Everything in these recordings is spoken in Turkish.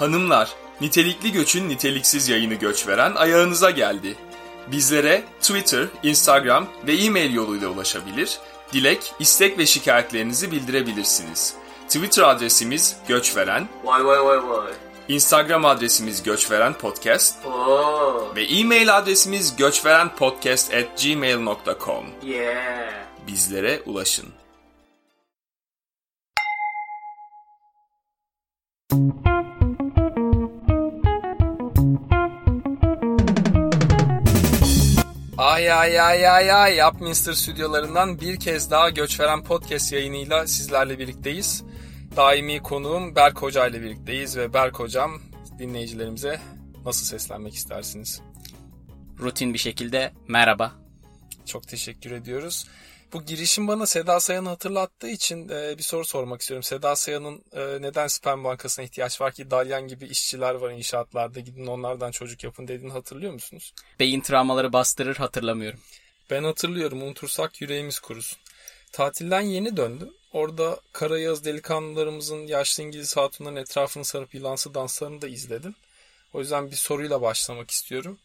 Hanımlar, nitelikli göçün niteliksiz yayını göç veren ayağınıza geldi. Bizlere Twitter, Instagram ve e-mail yoluyla ulaşabilir, dilek, istek ve şikayetlerinizi bildirebilirsiniz. Twitter adresimiz göçveren, Vay vay vay vay. Instagram adresimiz göçveren podcast Oo. ve e-mail adresimiz göçverenpodcast@gmail.com. Yeah. Bizlere ulaşın. Ay ay ay ay ay Upminster stüdyolarından bir kez daha Göçveren Podcast yayınıyla sizlerle birlikteyiz. Daimi konuğum Berk Hoca ile birlikteyiz ve Berk Hocam dinleyicilerimize nasıl seslenmek istersiniz? rutin bir şekilde merhaba. Çok teşekkür ediyoruz. Bu girişim bana Seda Sayan'ı hatırlattığı için e, bir soru sormak istiyorum. Seda Sayan'ın e, neden sperm bankasına ihtiyaç var ki Dalyan gibi işçiler var inşaatlarda gidin onlardan çocuk yapın dediğini hatırlıyor musunuz? Beyin travmaları bastırır hatırlamıyorum. Ben hatırlıyorum unutursak yüreğimiz kurusun. Tatilden yeni döndüm. Orada Karayağız delikanlılarımızın yaşlı İngiliz hatunların etrafını sarıp yılansı danslarını da izledim. O yüzden bir soruyla başlamak istiyorum.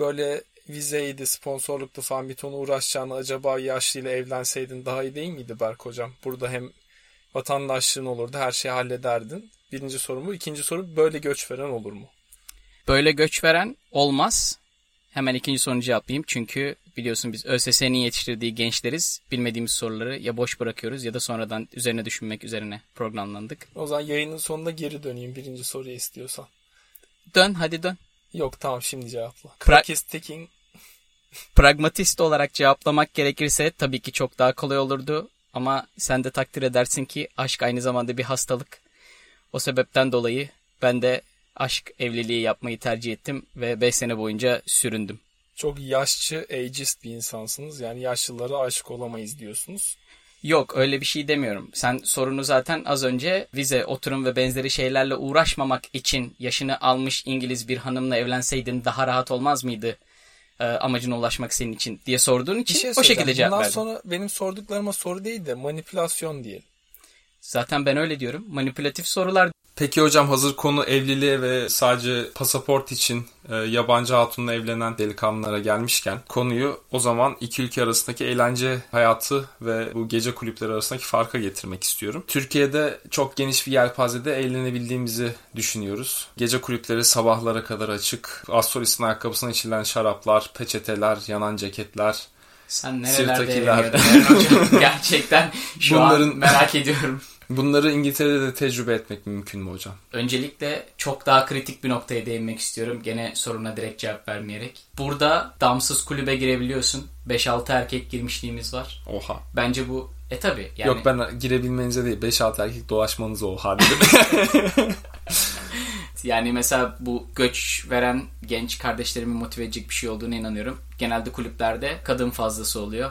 Böyle vizeydi, sponsorluktu falan bir ton uğraşacağını acaba yaşlıyla evlenseydin daha iyi değil miydi Berk Hocam? Burada hem vatandaşlığın olurdu, her şeyi hallederdin. Birinci soru bu. İkinci soru böyle göç veren olur mu? Böyle göç veren olmaz. Hemen ikinci sorunu cevaplayayım. Çünkü biliyorsun biz ÖSS'nin yetiştirdiği gençleriz. Bilmediğimiz soruları ya boş bırakıyoruz ya da sonradan üzerine düşünmek üzerine programlandık. O zaman yayının sonunda geri döneyim birinci soruya istiyorsan. Dön hadi dön. Yok tamam şimdi cevapla. Pra-. Pragmatist olarak cevaplamak gerekirse tabii ki çok daha kolay olurdu. Ama sen de takdir edersin ki aşk aynı zamanda bir hastalık. O sebepten dolayı ben de aşk evliliği yapmayı tercih ettim ve 5 sene boyunca süründüm. Çok yaşçı, ageist bir insansınız. Yani yaşlılara aşık olamayız diyorsunuz. Yok öyle bir şey demiyorum. Sen sorunu zaten az önce vize, oturum ve benzeri şeylerle uğraşmamak için yaşını almış İngiliz bir hanımla evlenseydin daha rahat olmaz mıydı? Ee, amacına ulaşmak senin için diye sorduğun için şey o şekilde cevap Bundan verdim. sonra benim sorduklarıma soru değil de manipülasyon diyelim. Zaten ben öyle diyorum. Manipülatif sorular Peki hocam hazır konu evliliğe ve sadece pasaport için e, yabancı hatunla evlenen delikanlılara gelmişken konuyu o zaman iki ülke arasındaki eğlence hayatı ve bu gece kulüpleri arasındaki farka getirmek istiyorum. Türkiye'de çok geniş bir yelpazede eğlenebildiğimizi düşünüyoruz. Gece kulüpleri sabahlara kadar açık. Astrolis'in ayakkabısına içilen şaraplar, peçeteler, yanan ceketler. Sen nerelerde Sırtakiler. Gerçekten şu Bunların- an merak ediyorum. Bunları İngiltere'de de tecrübe etmek mümkün mü hocam? Öncelikle çok daha kritik bir noktaya değinmek istiyorum. Gene soruna direkt cevap vermeyerek. Burada damsız kulübe girebiliyorsun. 5-6 erkek girmişliğimiz var. Oha. Bence bu e tabi yani Yok ben girebilmenize değil 5-6 erkek dolaşmanıza oha dedim. yani mesela bu göç veren genç kardeşlerimi motive edecek bir şey olduğuna inanıyorum. Genelde kulüplerde kadın fazlası oluyor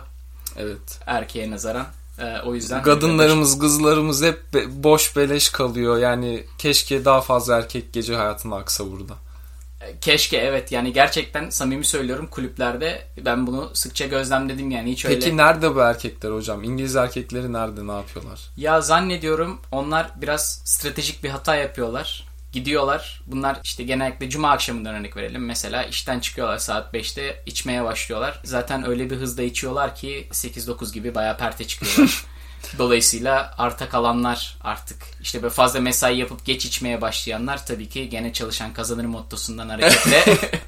evet. erkeğe nazaran. Ee, o yüzden Kadınlarımız, kızlarımız hep be- boş beleş kalıyor. Yani keşke daha fazla erkek gece hayatına aksa burada. Keşke evet yani gerçekten samimi söylüyorum kulüplerde ben bunu sıkça gözlemledim yani hiç öyle. Peki nerede bu erkekler hocam? İngiliz erkekleri nerede? Ne yapıyorlar? Ya zannediyorum onlar biraz stratejik bir hata yapıyorlar. Gidiyorlar. Bunlar işte genellikle cuma akşamından örnek verelim. Mesela işten çıkıyorlar saat 5'te içmeye başlıyorlar. Zaten öyle bir hızda içiyorlar ki 8-9 gibi bayağı perte çıkıyorlar. Dolayısıyla arta kalanlar artık işte böyle fazla mesai yapıp geç içmeye başlayanlar tabii ki gene çalışan kazanır mottosundan hareketle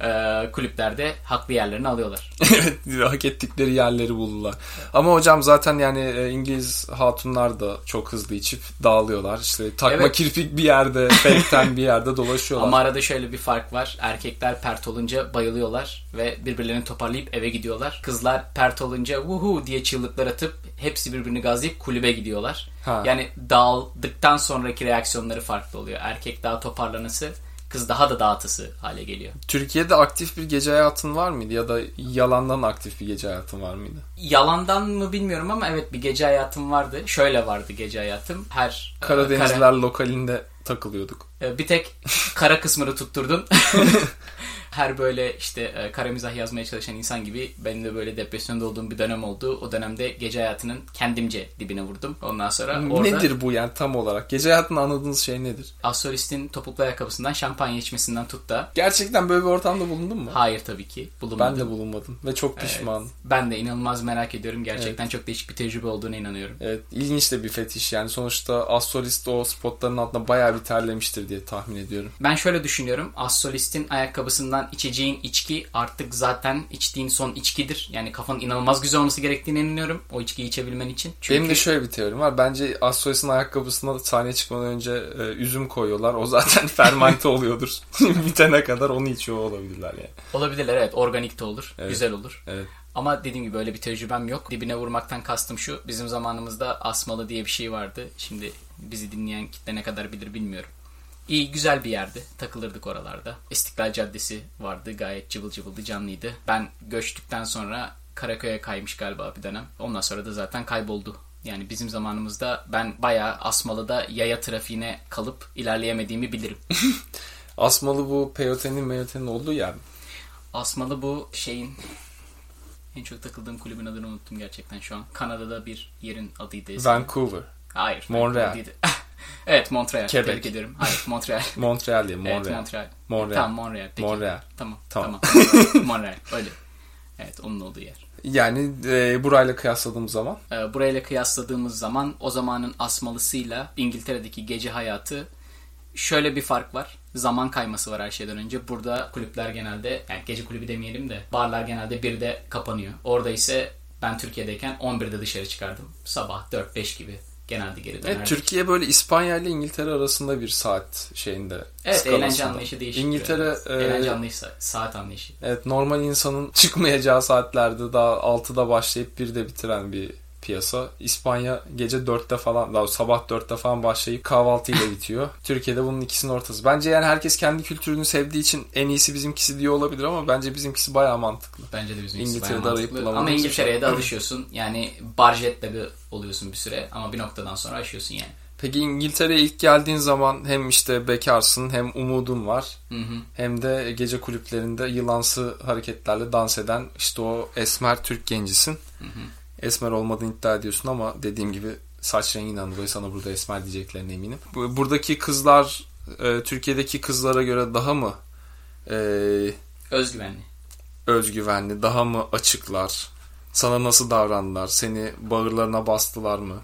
e, kulüplerde haklı yerlerini alıyorlar. evet hak ettikleri yerleri buldular. Ama hocam zaten yani e, İngiliz hatunlar da çok hızlı içip dağılıyorlar. İşte takma Evet. kirpik bir yerde, fake'ten bir yerde dolaşıyorlar. Ama arada şöyle bir fark var. Erkekler pert olunca bayılıyorlar ve birbirlerini toparlayıp eve gidiyorlar. Kızlar pert olunca wuhu diye çığlıklar atıp hepsi birbirini gazlayıp kulübe gidiyorlar. Ha. Yani dağıldıktan sonraki reaksiyonları farklı oluyor. Erkek daha toparlanısı, kız daha da dağıtısı hale geliyor. Türkiye'de aktif bir gece hayatın var mıydı? Ya da yalandan aktif bir gece hayatın var mıydı? Yalandan mı bilmiyorum ama evet bir gece hayatım vardı. Şöyle vardı gece hayatım. Her e, Karadenizler kara- lokalinde takılıyorduk. E, Bir tek kara kısmını tutturdum. Her böyle işte e, kara mizah yazmaya çalışan insan gibi benim de böyle depresyonda olduğum bir dönem oldu. O dönemde gece hayatının kendimce dibine vurdum. Ondan sonra orada Nedir bu yani tam olarak? Gece hayatında anladığınız şey nedir? Astrolist'in topuklu ayakkabısından şampanya içmesinden tut da Gerçekten böyle bir ortamda bulundun mu? hayır tabii ki bulunmadım. Ben de bulunmadım ve çok pişmanım. Ben de inanılmaz merak ediyorum. Gerçekten çok değişik bir tecrübe olduğuna inanıyorum. Evet, ilginç de bir fetiş yani. Sonuçta astrolist o spotların altında bayağı bir terlemiştir diye tahmin ediyorum. Ben şöyle düşünüyorum. Astrolist'in ayakkabısından içeceğin içki artık zaten içtiğin son içkidir. Yani kafanın inanılmaz güzel olması gerektiğine inanıyorum. O içkiyi içebilmen için. Çünkü Benim de şöyle bir teorim var. Bence astrolojinin ayakkabısına sahneye çıkmadan önce e, üzüm koyuyorlar. O zaten fermente oluyordur. Bitene kadar onu içiyor olabilirler yani. olabilir evet. Organik de olur. Evet. Güzel olur. Evet. Ama dediğim gibi öyle bir tecrübem yok. Dibine vurmaktan kastım şu. Bizim zamanımızda asmalı diye bir şey vardı. Şimdi bizi dinleyen kitle ne kadar bilir bilmiyorum. İyi güzel bir yerdi. Takılırdık oralarda. İstiklal Caddesi vardı. Gayet cıvıl cıvıldı canlıydı. Ben göçtükten sonra Karaköy'e kaymış galiba bir dönem. Ondan sonra da zaten kayboldu. Yani bizim zamanımızda ben bayağı Asmalı'da yaya trafiğine kalıp ilerleyemediğimi bilirim. Asmalı bu peyotenin meyotenin olduğu yer mi? Asmalı bu şeyin en çok takıldığım kulübün adını unuttum gerçekten şu an. Kanada'da bir yerin adıydı. eskiden. Vancouver. Hayır. Montreal. Evet Montreal. Quebec. Tebrik ediyorum. Hayır Montreal. Montreal diye. evet Montreal. Montreal. Montreal. Tamam Montreal. Peki. Montreal. Tamam. Tamam. Tamam. Montreal. Öyle. Evet onun olduğu yer. Yani e, burayla kıyasladığım zaman Ee, burayla kıyasladığımız zaman o zamanın asmalısıyla İngiltere'deki gece hayatı şöyle bir fark var. Zaman kayması var her şeyden önce. Burada kulüpler genelde yani gece kulübü demeyelim de barlar genelde 1'de kapanıyor. Orada ise ben Türkiye'deyken 11'de dışarı çıkardım. Sabah 4-5 gibi genelde geri dönerdik. Evet, Türkiye böyle İspanya ile İngiltere arasında bir saat şeyinde. Evet skalasında. eğlence anlayışı değişik. İngiltere e, eğlence anlayışı, saat anlayışı. evet normal insanın çıkmayacağı saatlerde daha 6'da başlayıp 1'de bitiren bir piyasa. İspanya gece 4'te falan daha sabah 4'te falan başlayıp kahvaltıyla bitiyor. Türkiye'de bunun ikisinin ortası. Bence yani herkes kendi kültürünü sevdiği için en iyisi bizimkisi diyor olabilir ama bence bizimkisi bayağı mantıklı. Bence de bizim İngiltere'de İngiltere'de arayıp Ama İngiltere'ye de alışıyorsun. Yani barjetle bir oluyorsun bir süre ama bir noktadan sonra aşıyorsun yani. Peki İngiltere'ye ilk geldiğin zaman hem işte bekarsın hem umudun var. Hı hı. Hem de gece kulüplerinde yılansı hareketlerle dans eden işte o esmer Türk gencisin. Esmer olmadığını iddia ediyorsun ama dediğim gibi saç renginden dolayı sana burada esmer diyeceklerine eminim. Bu- Buradaki kızlar e, Türkiye'deki kızlara göre daha mı e, Özgüvenli. özgüvenli, daha mı açıklar? Sana nasıl davrandılar? Seni bağırlarına bastılar mı?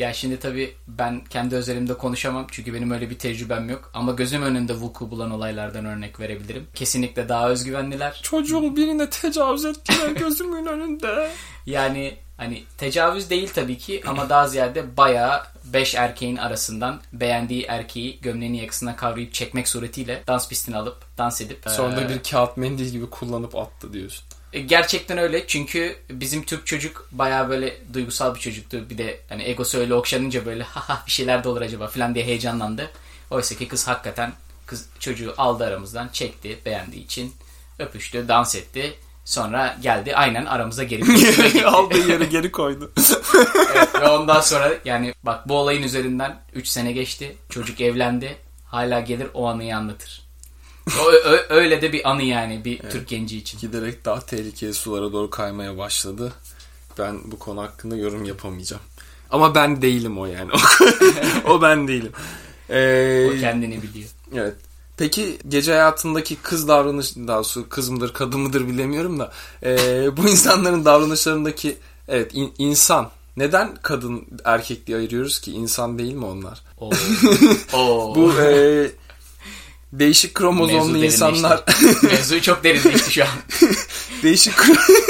Ya şimdi tabii ben kendi özelimde konuşamam çünkü benim öyle bir tecrübem yok. Ama gözüm önünde vuku bulan olaylardan örnek verebilirim. Kesinlikle daha özgüvenliler. Çocuğum birine tecavüz ettiler gözümün önünde. Yani hani tecavüz değil tabii ki ama daha ziyade bayağı 5 erkeğin arasından beğendiği erkeği gömleğini yakasına kavrayıp çekmek suretiyle dans pistine alıp dans edip Sonra eee, bir kağıt mendil gibi kullanıp attı diyorsun. E, Gerçekten öyle çünkü bizim Türk çocuk bayağı böyle duygusal bir çocuktu. Bir de hani egosu öyle okşanınca böyle haha bir şeyler de olur acaba falan diye heyecanlandı. Oysa ki kız hakikaten kız çocuğu aldı aramızdan çekti beğendiği için öpüştü dans etti. Sonra geldi aynen aramıza geri. Aldığı yeri geri koydu. Evet, ve ondan sonra yani bak bu olayın üzerinden 3 sene geçti. Çocuk evlendi. Hala gelir o anıyı anlatır. Öyle de bir anı yani bir Türk genci için. Giderek daha tehlikeli sulara doğru kaymaya başladı. Ben bu konu hakkında yorum yapamayacağım. Ama ben değilim o yani. o ben değilim. Ee, O kendini biliyor. evet. Peki gece hayatındaki kız davranış, daha doğrusu kız mıdır kadın mıdır bilemiyorum da ee, bu insanların davranışlarındaki evet in- insan neden kadın erkek diye ayırıyoruz ki insan değil mi onlar? Oo. Oo. Bu ee, değişik kromozomlu Mevzu insanlar. Mevzu çok derinleşti şu an. değişik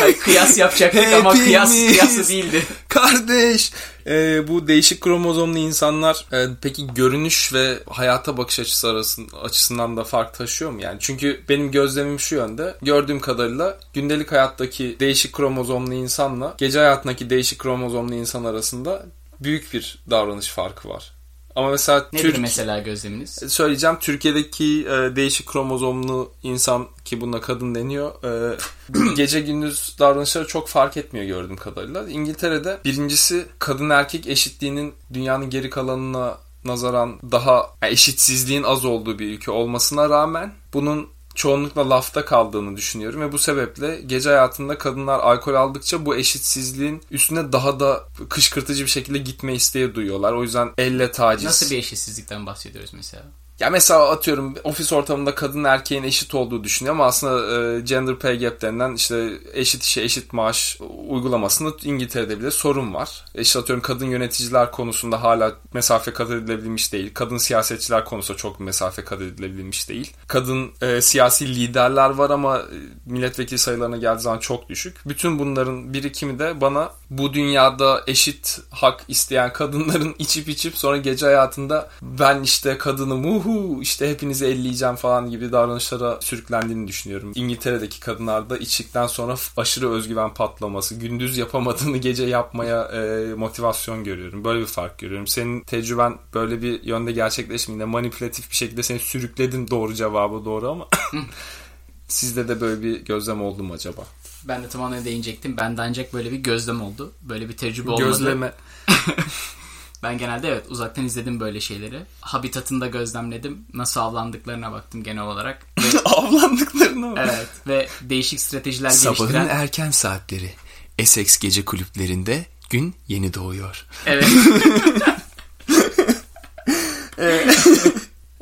Hayır, kıyas yapacaktık ama kıyas kıyası değildi. Kardeş Ee, bu değişik kromozomlu insanlar e, peki görünüş ve hayata bakış açısı arasın, açısından da fark taşıyor mu? Yani çünkü benim gözlemim şu yönde. Gördüğüm kadarıyla gündelik hayattaki değişik kromozomlu insanla gece hayatındaki değişik kromozomlu insan arasında büyük bir davranış farkı var. Ama mesela Nedir Türk mesela gözleminiz? söyleyeceğim Türkiye'deki e, değişik kromozomlu insan ki buna kadın deniyor e, gece gündüz davranışları çok fark etmiyor gördüğüm kadarıyla. İngiltere'de birincisi kadın erkek eşitliğinin dünyanın geri kalanına nazaran daha eşitsizliğin az olduğu bir ülke olmasına rağmen bunun çoğunlukla lafta kaldığını düşünüyorum ve bu sebeple gece hayatında kadınlar alkol aldıkça bu eşitsizliğin üstüne daha da kışkırtıcı bir şekilde gitme isteği duyuyorlar. O yüzden elle taciz. Nasıl bir eşitsizlikten bahsediyoruz mesela? Ya mesela atıyorum ofis ortamında kadın erkeğin eşit olduğu düşünüyor ama aslında e, gender pay gap denilen işte eşit işe eşit maaş uygulamasında İngiltere'de bile sorun var. E işte atıyorum kadın yöneticiler konusunda hala mesafe kat edilebilmiş değil. Kadın siyasetçiler konusunda çok mesafe kat edilebilmiş değil. Kadın e, siyasi liderler var ama e, milletvekili sayılarına geldiği zaman çok düşük. Bütün bunların birikimi de bana bu dünyada eşit hak isteyen kadınların içip içip sonra gece hayatında ben işte kadınım uhu işte hepinizi elleyeceğim falan gibi davranışlara sürüklendiğini düşünüyorum. İngiltere'deki kadınlarda içtikten sonra aşırı özgüven patlaması, gündüz yapamadığını gece yapmaya e, motivasyon görüyorum. Böyle bir fark görüyorum. Senin tecrüben böyle bir yönde gerçekleşmeyince manipülatif bir şekilde seni sürükledin doğru cevabı doğru ama sizde de böyle bir gözlem oldu mu acaba? Ben de tam ona değinecektim. Bende ancak böyle bir gözlem oldu. Böyle bir tecrübe olmadı. Gözleme. Ben genelde evet uzaktan izledim böyle şeyleri. Habitatında gözlemledim. Nasıl avlandıklarına baktım genel olarak. Avlandıklarına mı? Evet ve değişik stratejiler Sabahın geliştiren. erken saatleri. Essex gece kulüplerinde gün yeni doğuyor. Evet.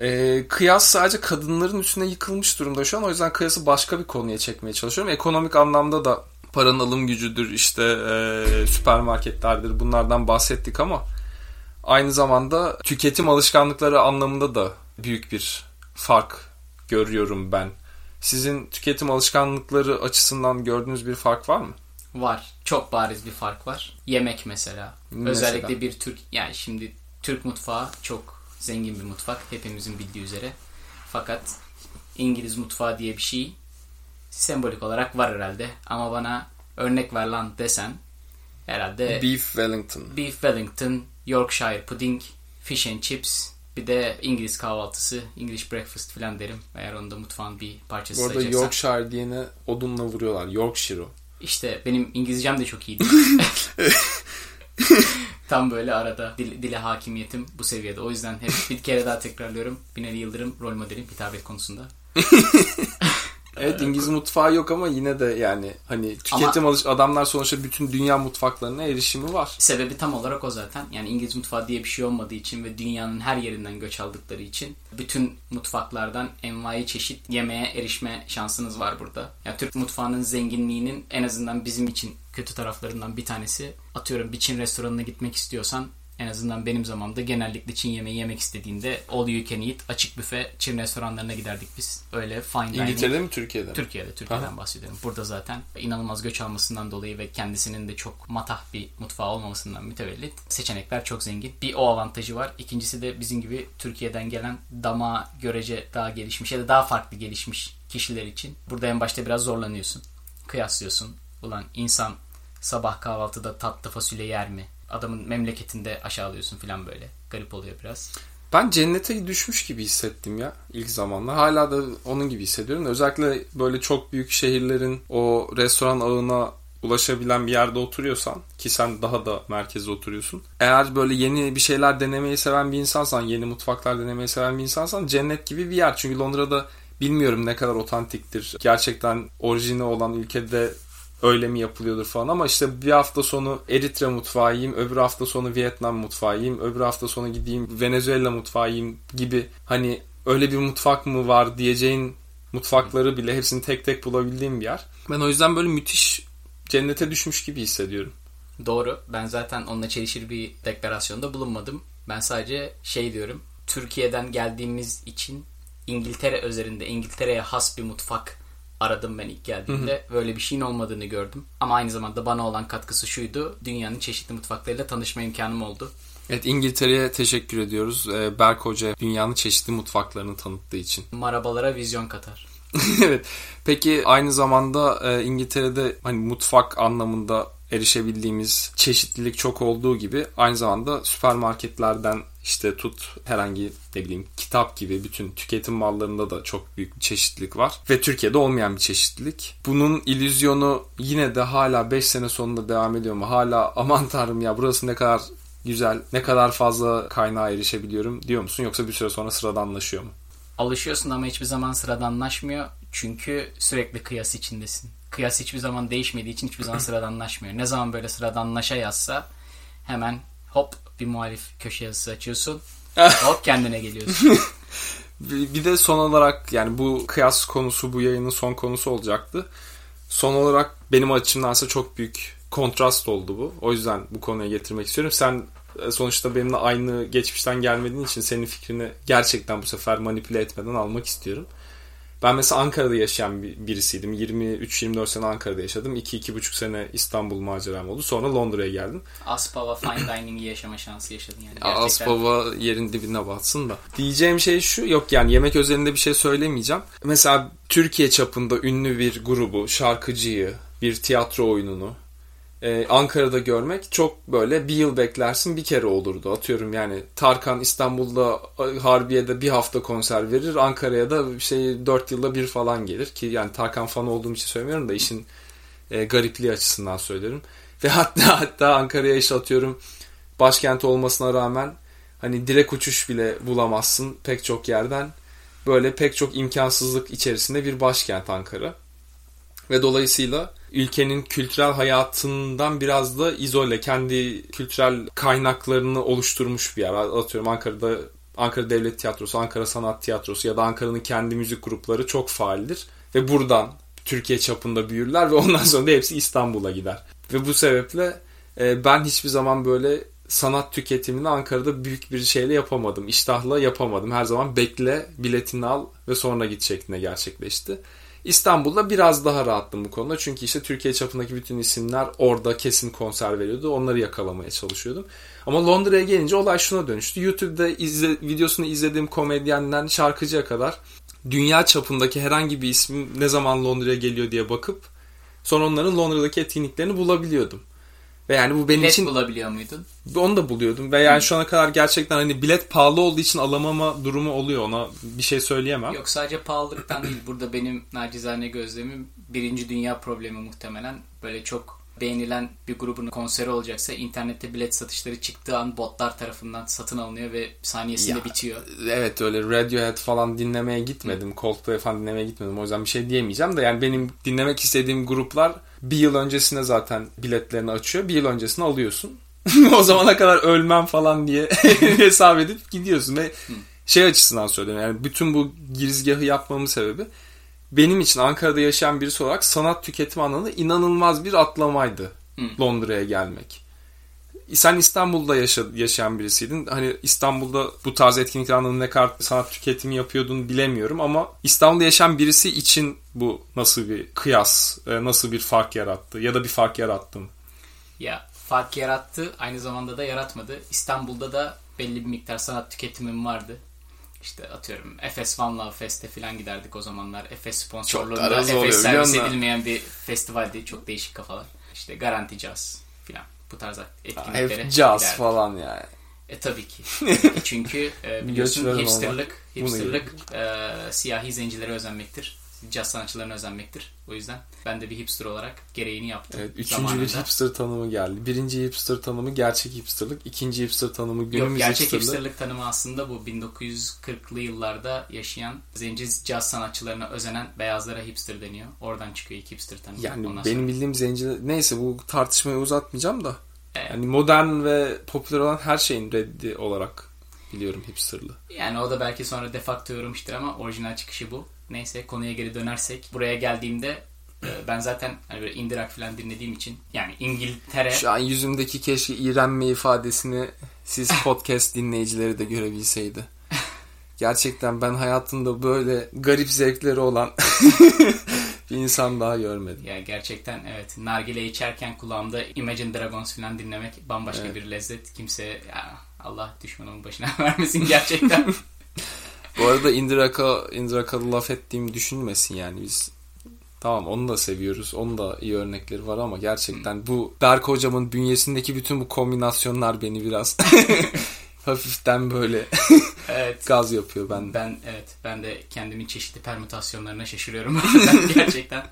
Ee, kıyas sadece kadınların üstüne yıkılmış durumda şu an. O yüzden kıyası başka bir konuya çekmeye çalışıyorum. Ekonomik anlamda da paranın alım gücüdür, işte e, süpermarketlerdir bunlardan bahsettik ama aynı zamanda tüketim alışkanlıkları anlamında da büyük bir fark görüyorum ben. Sizin tüketim alışkanlıkları açısından gördüğünüz bir fark var mı? Var. Çok bariz bir fark var. Yemek mesela. Mesela? Özellikle bir Türk yani şimdi Türk mutfağı çok zengin bir mutfak hepimizin bildiği üzere. Fakat İngiliz mutfağı diye bir şey sembolik olarak var herhalde. Ama bana örnek ver lan desen herhalde Beef Wellington. Beef Wellington, Yorkshire pudding, fish and chips, bir de İngiliz kahvaltısı, English breakfast falan derim. Eğer onu da mutfağın bir parçası Bu arada sayacaksan. Yorkshire diyene odunla vuruyorlar. Yorkshire o. İşte benim İngilizcem de çok iyiydi. Tam böyle arada dil, dile hakimiyetim bu seviyede. O yüzden hep bir kere daha tekrarlıyorum. Binali Yıldırım rol modelim hitabet konusunda. Evet İngiliz mutfağı yok ama yine de yani hani tüketim alış adamlar sonuçta bütün dünya mutfaklarına erişimi var. Sebebi tam olarak o zaten. Yani İngiliz mutfağı diye bir şey olmadığı için ve dünyanın her yerinden göç aldıkları için bütün mutfaklardan envai çeşit yemeğe erişme şansınız var burada. Yani Türk mutfağının zenginliğinin en azından bizim için kötü taraflarından bir tanesi. Atıyorum bir Çin restoranına gitmek istiyorsan en azından benim zamanımda genellikle Çin yemeği yemek istediğinde all you can eat açık büfe Çin restoranlarına giderdik biz. Öyle fine dining. İngiltere'de mi Türkiye'de mi? Türkiye'de, Türkiye'den bahsediyorum. Burada zaten inanılmaz göç almasından dolayı ve kendisinin de çok matah bir mutfağı olmamasından mütevellit seçenekler çok zengin. Bir o avantajı var. İkincisi de bizim gibi Türkiye'den gelen dama görece daha gelişmiş ya da daha farklı gelişmiş kişiler için. Burada en başta biraz zorlanıyorsun. Kıyaslıyorsun. Ulan insan sabah kahvaltıda tatlı fasulye yer mi? Adamın memleketinde aşağılıyorsun falan böyle. Garip oluyor biraz. Ben cennete düşmüş gibi hissettim ya ilk zamanlar. Hala da onun gibi hissediyorum. Özellikle böyle çok büyük şehirlerin o restoran ağına ulaşabilen bir yerde oturuyorsan ki sen daha da merkezde oturuyorsun. Eğer böyle yeni bir şeyler denemeyi seven bir insansan, yeni mutfaklar denemeyi seven bir insansan cennet gibi bir yer. Çünkü Londra'da bilmiyorum ne kadar otantiktir. Gerçekten orijini olan ülkede öyle mi yapılıyordur falan ama işte bir hafta sonu Eritre mutfağı yiyeyim, öbür hafta sonu Vietnam mutfağı yiyeyim, öbür hafta sonu gideyim Venezuela mutfağı yiyeyim gibi hani öyle bir mutfak mı var diyeceğin mutfakları bile hepsini tek tek bulabildiğim bir yer. Ben o yüzden böyle müthiş cennete düşmüş gibi hissediyorum. Doğru. Ben zaten onunla çelişir bir deklarasyonda bulunmadım. Ben sadece şey diyorum. Türkiye'den geldiğimiz için İngiltere özelinde İngiltere'ye has bir mutfak aradım ben ilk geldiğimde. Böyle bir şeyin olmadığını gördüm. Ama aynı zamanda bana olan katkısı şuydu. Dünyanın çeşitli mutfaklarıyla tanışma imkanım oldu. Evet İngiltere'ye teşekkür ediyoruz. Ee, Berk Hoca dünyanın çeşitli mutfaklarını tanıttığı için. Marabalara vizyon katar. evet. Peki aynı zamanda e, İngiltere'de hani mutfak anlamında erişebildiğimiz çeşitlilik çok olduğu gibi aynı zamanda süpermarketlerden işte tut herhangi ne bileyim kitap gibi bütün tüketim mallarında da çok büyük bir çeşitlilik var. Ve Türkiye'de olmayan bir çeşitlilik. Bunun illüzyonu yine de hala 5 sene sonunda devam ediyor mu? Hala aman tanrım ya burası ne kadar güzel, ne kadar fazla kaynağa erişebiliyorum diyor musun? Yoksa bir süre sonra sıradanlaşıyor mu? alışıyorsun ama hiçbir zaman sıradanlaşmıyor. Çünkü sürekli kıyas içindesin. Kıyas hiçbir zaman değişmediği için hiçbir zaman sıradanlaşmıyor. Ne zaman böyle sıradanlaşa yazsa hemen hop bir muhalif köşe yazısı açıyorsun. hop kendine geliyorsun. Bir de son olarak yani bu kıyas konusu bu yayının son konusu olacaktı. Son olarak benim açımdansa çok büyük kontrast oldu bu. O yüzden bu konuya getirmek istiyorum. Sen e, sonuçta benimle aynı geçmişten gelmediğin için senin fikrini gerçekten bu sefer manipüle etmeden almak istiyorum. Ben mesela Ankara'da yaşayan bir- birisiydim. 23-24 sene Ankara'da yaşadım. 2-2,5 sene İstanbul maceram oldu. Sonra Londra'ya geldim. Aspava fine dining'i yaşama şansı yaşadın yani. Gerçekten. Aspava yerin dibine batsın da. Diyeceğim şey şu yok yani yemek özelinde bir şey söylemeyeceğim. Mesela Türkiye çapında ünlü bir grubu, şarkıcıyı, bir tiyatro oyununu e, Ankara'da görmek çok böyle bir yıl beklersin bir kere olurdu. Atıyorum yani Tarkan İstanbul'da e, Harbiye'de bir hafta konser verir. Ankara'ya da şey 4 yılda bir falan gelir ki yani Tarkan fanı olduğum için söylemiyorum da işin e, garipliği açısından söylerim. Ve hatta hatta Ankara'ya iş atıyorum başkent olmasına rağmen hani direkt uçuş bile bulamazsın pek çok yerden. Böyle pek çok imkansızlık içerisinde bir başkent Ankara. Ve dolayısıyla ülkenin kültürel hayatından biraz da izole, kendi kültürel kaynaklarını oluşturmuş bir yer. Atıyorum Ankara'da Ankara Devlet Tiyatrosu, Ankara Sanat Tiyatrosu ya da Ankara'nın kendi müzik grupları çok faaldir. Ve buradan Türkiye çapında büyürler ve ondan sonra da hepsi İstanbul'a gider. Ve bu sebeple e, ben hiçbir zaman böyle sanat tüketimini Ankara'da büyük bir şeyle yapamadım. İştahla yapamadım. Her zaman bekle, biletini al ve sonra git şeklinde gerçekleşti. İstanbul'da biraz daha rahattım bu konuda. Çünkü işte Türkiye çapındaki bütün isimler orada kesin konser veriyordu. Onları yakalamaya çalışıyordum. Ama Londra'ya gelince olay şuna dönüştü. YouTube'da izle, videosunu izlediğim komedyenden şarkıcıya kadar dünya çapındaki herhangi bir ismin ne zaman Londra'ya geliyor diye bakıp sonra onların Londra'daki etkinliklerini bulabiliyordum. Ve yani bu benim Bilet için bulabiliyor muydun? onu da buluyordum. Ve yani şu ana kadar gerçekten hani bilet pahalı olduğu için alamama durumu oluyor. Ona bir şey söyleyemem. Yok sadece pahalılıktan değil. Burada benim nacizane gözlemim birinci dünya problemi muhtemelen. Böyle çok beğenilen bir grubun konseri olacaksa internette bilet satışları çıktığı an botlar tarafından satın alınıyor ve saniyesinde Ya, bitiyor. Evet öyle Radiohead falan dinlemeye gitmedim. Coldplay falan dinlemeye gitmedim. O yüzden bir şey diyemeyeceğim de yani benim dinlemek istediğim gruplar bir yıl öncesine zaten biletlerini açıyor. Bir yıl öncesine alıyorsun. o zamana kadar ölmem falan diye hesap edip gidiyorsun ve şey açısından söylüyorum yani bütün bu girizgahı yapmamın sebebi benim için Ankara'da yaşayan birisi olarak sanat tüketim anlamında inanılmaz bir atlamaydı Londra'ya gelmek. Sen İstanbul'da yaşa- yaşayan birisiydin. Hani İstanbul'da bu tarz etkinlikler anlamında ne kadar sanat tüketimi yapıyordun bilemiyorum ama İstanbul'da yaşayan birisi için bu nasıl bir kıyas, e, nasıl bir fark yarattı ya da bir fark yarattı mı? Ya fark yarattı aynı zamanda da yaratmadı. İstanbul'da da belli bir miktar sanat tüketimim vardı. İşte atıyorum Efes Love Fest'e falan giderdik o zamanlar. Efes sponsorluğunda Efes servis edilmeyen bir festivaldi. Çok değişik kafalar. İşte Garanti Jazz falan bu tarz etkinliklere Hep caz giderdik. falan yani. E tabii ki. Çünkü e, biliyorsun hipsterlık, hipsterlık e, siyahi zencilere özenmektir. Caz sanatçılarına özenmektir. O yüzden ben de bir hipster olarak gereğini yaptım. Evet, üçüncü zamanında. bir hipster tanımı geldi. Birinci hipster tanımı gerçek hipsterlık. ikinci hipster tanımı günümüz Yok gerçek hipsterlığı. hipsterlık tanımı aslında bu 1940'lı yıllarda yaşayan zenci caz sanatçılarına özenen beyazlara hipster deniyor. Oradan çıkıyor ilk hipster tanımı. Yani Ondan benim sonra- bildiğim zenciler... Neyse bu tartışmayı uzatmayacağım da. Evet. Yani modern ve popüler olan her şeyin reddi olarak biliyorum hipsterlığı. Yani o da belki sonra defakto yorulmuştur ama orijinal çıkışı bu. Neyse konuya geri dönersek. Buraya geldiğimde e, ben zaten hani böyle indirak falan dinlediğim için yani İngiltere Şu an yüzümdeki keşke iğrenme ifadesini siz podcast dinleyicileri de görebilseydi. Gerçekten ben hayatımda böyle garip zevkleri olan bir insan daha görmedim. Ya gerçekten evet. Nargile içerken kulağımda Imagine Dragons falan dinlemek bambaşka bir lezzet. Kimse ya Allah düşmanımın başına vermesin gerçekten. Bu arada Indiraka, Indiraka'da laf ettiğimi düşünmesin yani biz. Tamam onu da seviyoruz. Onun da iyi örnekleri var ama gerçekten bu Berk hocamın bünyesindeki bütün bu kombinasyonlar beni biraz hafiften böyle evet. gaz yapıyor bende. Ben evet ben de kendimin çeşitli permütasyonlarına şaşırıyorum gerçekten.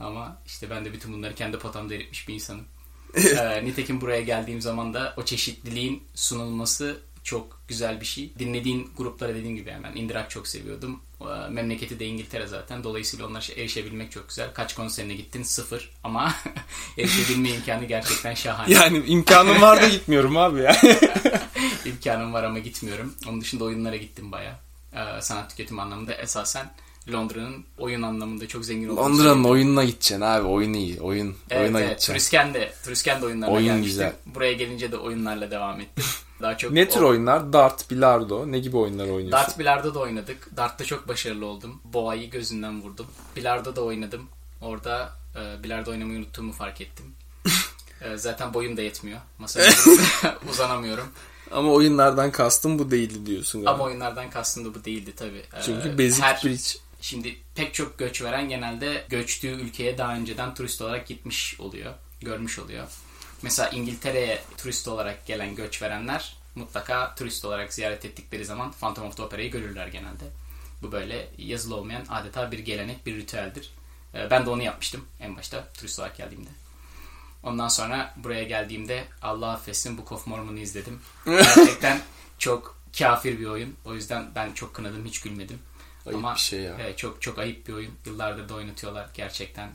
Ama işte ben de bütün bunları kendi potamda eritmiş bir insanım. Ee, nitekim buraya geldiğim zaman da o çeşitliliğin sunulması çok güzel bir şey. Dinlediğin gruplara dediğim gibi hemen indirak çok seviyordum. Ee, Memleketi de İngiltere zaten. Dolayısıyla onlara erişebilmek çok güzel. Kaç konserine gittin? Sıfır. Ama erişebilme imkanı gerçekten şahane. Yani imkanım var da gitmiyorum abi ya. İmkanım var ama gitmiyorum. Onun dışında oyunlara gittim baya. sanat tüketim anlamında esasen Londra'nın oyun anlamında çok zengin olduğunu Londra'nın oyununa gideceksin abi. Oyun iyi. Oyun, Evet, oyuna evet. gideceksin. Turisken de, Turisken de oyunlarına Oyun gelmiştim. güzel. Buraya gelince de oyunlarla devam ettim. Daha çok Ne tür o- oyunlar? Dart, bilardo. Ne gibi oyunlar oynuyorsun? Dart bilardo da oynadık. Dart'ta çok başarılı oldum. Boğayı gözünden vurdum. Bilardo da oynadım. Orada e, bilardo oynamayı unuttuğumu fark ettim. E, zaten boyum da yetmiyor. Masaya uzanamıyorum. Ama oyunlardan kastım bu değildi diyorsun galiba. Ama oyunlardan kastım da bu değildi tabii. E, Çünkü Basic her- Bridge. Şimdi pek çok göç veren genelde göçtüğü ülkeye daha önceden turist olarak gitmiş oluyor. Görmüş oluyor. Mesela İngiltere'ye turist olarak gelen göç verenler mutlaka turist olarak ziyaret ettikleri zaman Phantom of the Opera'yı görürler genelde. Bu böyle yazılı olmayan adeta bir gelenek, bir ritüeldir. Ee, Ben de onu yapmıştım en başta turist olarak geldiğimde. Ondan sonra buraya geldiğimde Allah affetsin Book of Mormon'u izledim. Gerçekten çok kafir bir oyun. O yüzden ben çok kınadım, hiç gülmedim. Ayıp bir şey ya. Evet, çok çok ayıp bir oyun. Yıllardır da oynatıyorlar. Gerçekten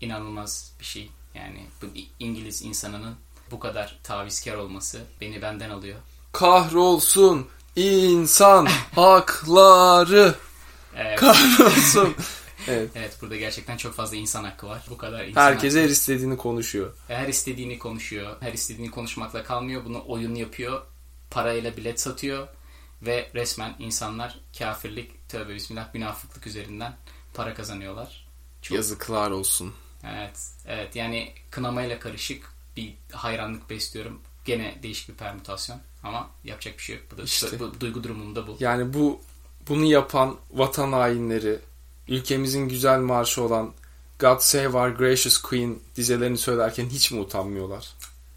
inanılmaz bir şey. Yani bu İngiliz insanının bu kadar tavizkar olması beni benden alıyor. Kahrolsun insan hakları. Evet, Kahrolsun. evet. evet burada gerçekten çok fazla insan hakkı var. Bu kadar insan Herkes hakkı. her istediğini konuşuyor. her istediğini konuşuyor. Her istediğini konuşmakla kalmıyor. Bunu oyun yapıyor. Parayla bilet satıyor. Ve resmen insanlar kafirlik, tövbe bismillah, münafıklık üzerinden para kazanıyorlar. Çok Yazıklar olsun. Evet, evet yani kınamayla karışık bir hayranlık besliyorum. Gene değişik bir permütasyon ama yapacak bir şey yok. Bu, da, İşte. bu duygu durumunda bu. Yani bu bunu yapan vatan hainleri, ülkemizin güzel marşı olan God Save Our Gracious Queen dizelerini söylerken hiç mi utanmıyorlar?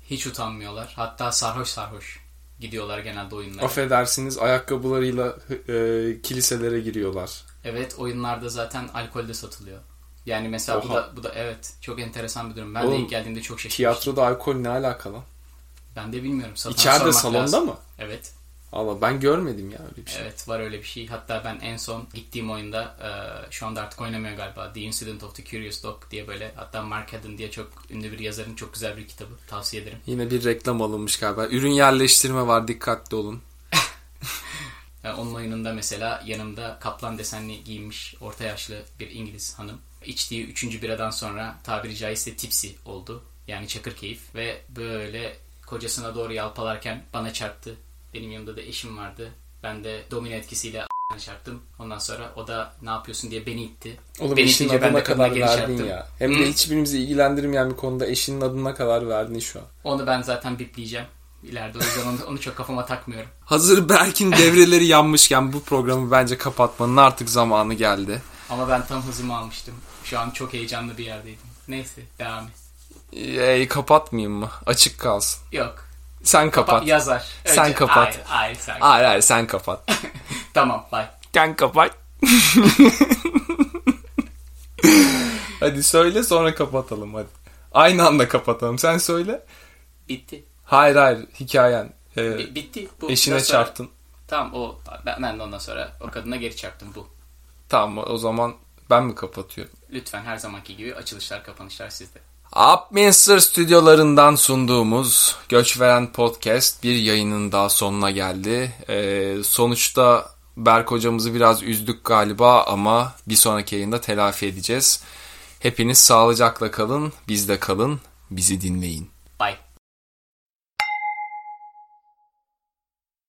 Hiç utanmıyorlar. Hatta sarhoş sarhoş gidiyorlar genelde oyunlara. Affedersiniz ayakkabılarıyla e, kiliselere giriyorlar. Evet oyunlarda zaten alkol de satılıyor. Yani mesela bu da bu da evet çok enteresan bir durum. Ben de Oğlum, ilk geldiğimde çok şaşırmıştım. Tiyatroda alkol ne alakalı? Ben de bilmiyorum. Satana İçeride salonda lazım. mı? Evet. Allah ben görmedim ya öyle bir şey. Evet var öyle bir şey. Hatta ben en son gittiğim oyunda e, şu anda artık oynamıyor galiba. The Incident of the Curious Dog diye böyle hatta Mark Haddon diye çok ünlü bir yazarın çok güzel bir kitabı. Tavsiye ederim. Yine bir reklam alınmış galiba. Ürün yerleştirme var dikkatli olun. E, onun oyununda mesela yanımda kaplan desenli giyinmiş orta yaşlı bir İngiliz hanım. İçtiği üçüncü biradan sonra tabiri caizse tipsi oldu. Yani çakır keyif ve böyle kocasına doğru yalpalarken bana çarptı. Benim yanımda da eşim vardı. Ben de domino etkisiyle çarptım. Ondan sonra o da ne yapıyorsun diye beni itti. Oğlum beni eşinin ben adına de kadına kadar verdin ya. Hem de hiçbirimizi ilgilendirmeyen bir konuda eşinin adına kadar verdin şu an. Onu ben zaten bipleyeceğim. İleride o yüzden onu, onu çok kafama takmıyorum. Hazır Berk'in devreleri yanmışken bu programı bence kapatmanın artık zamanı geldi. Ama ben tam hızımı almıştım. Şu an çok heyecanlı bir yerdeydim. Neyse devam et. Ee, kapatmayayım mı? Açık kalsın. Yok. Sen kapat. Kapat. Yazar. Sen kapat. Hayır, hayır sen. Hayır hayır sen kapat. Tamam bye. Sen kapat. hadi söyle sonra kapatalım hadi. Aynı anda kapatalım. Sen söyle. Bitti. Hayır hayır hikayen. Ee, Bi- bitti. Bu. eşine sonra- çarptın. Tamam o. Ben, ben de ondan sonra o kadına geri çarptım bu. Tamam o zaman ben mi kapatıyorum? Lütfen her zamanki gibi açılışlar kapanışlar sizde. Upminster stüdyolarından sunduğumuz Göçveren Podcast bir yayının daha sonuna geldi. Ee, sonuçta Berk hocamızı biraz üzdük galiba ama bir sonraki yayında telafi edeceğiz. Hepiniz sağlıcakla kalın, bizde kalın, bizi dinleyin.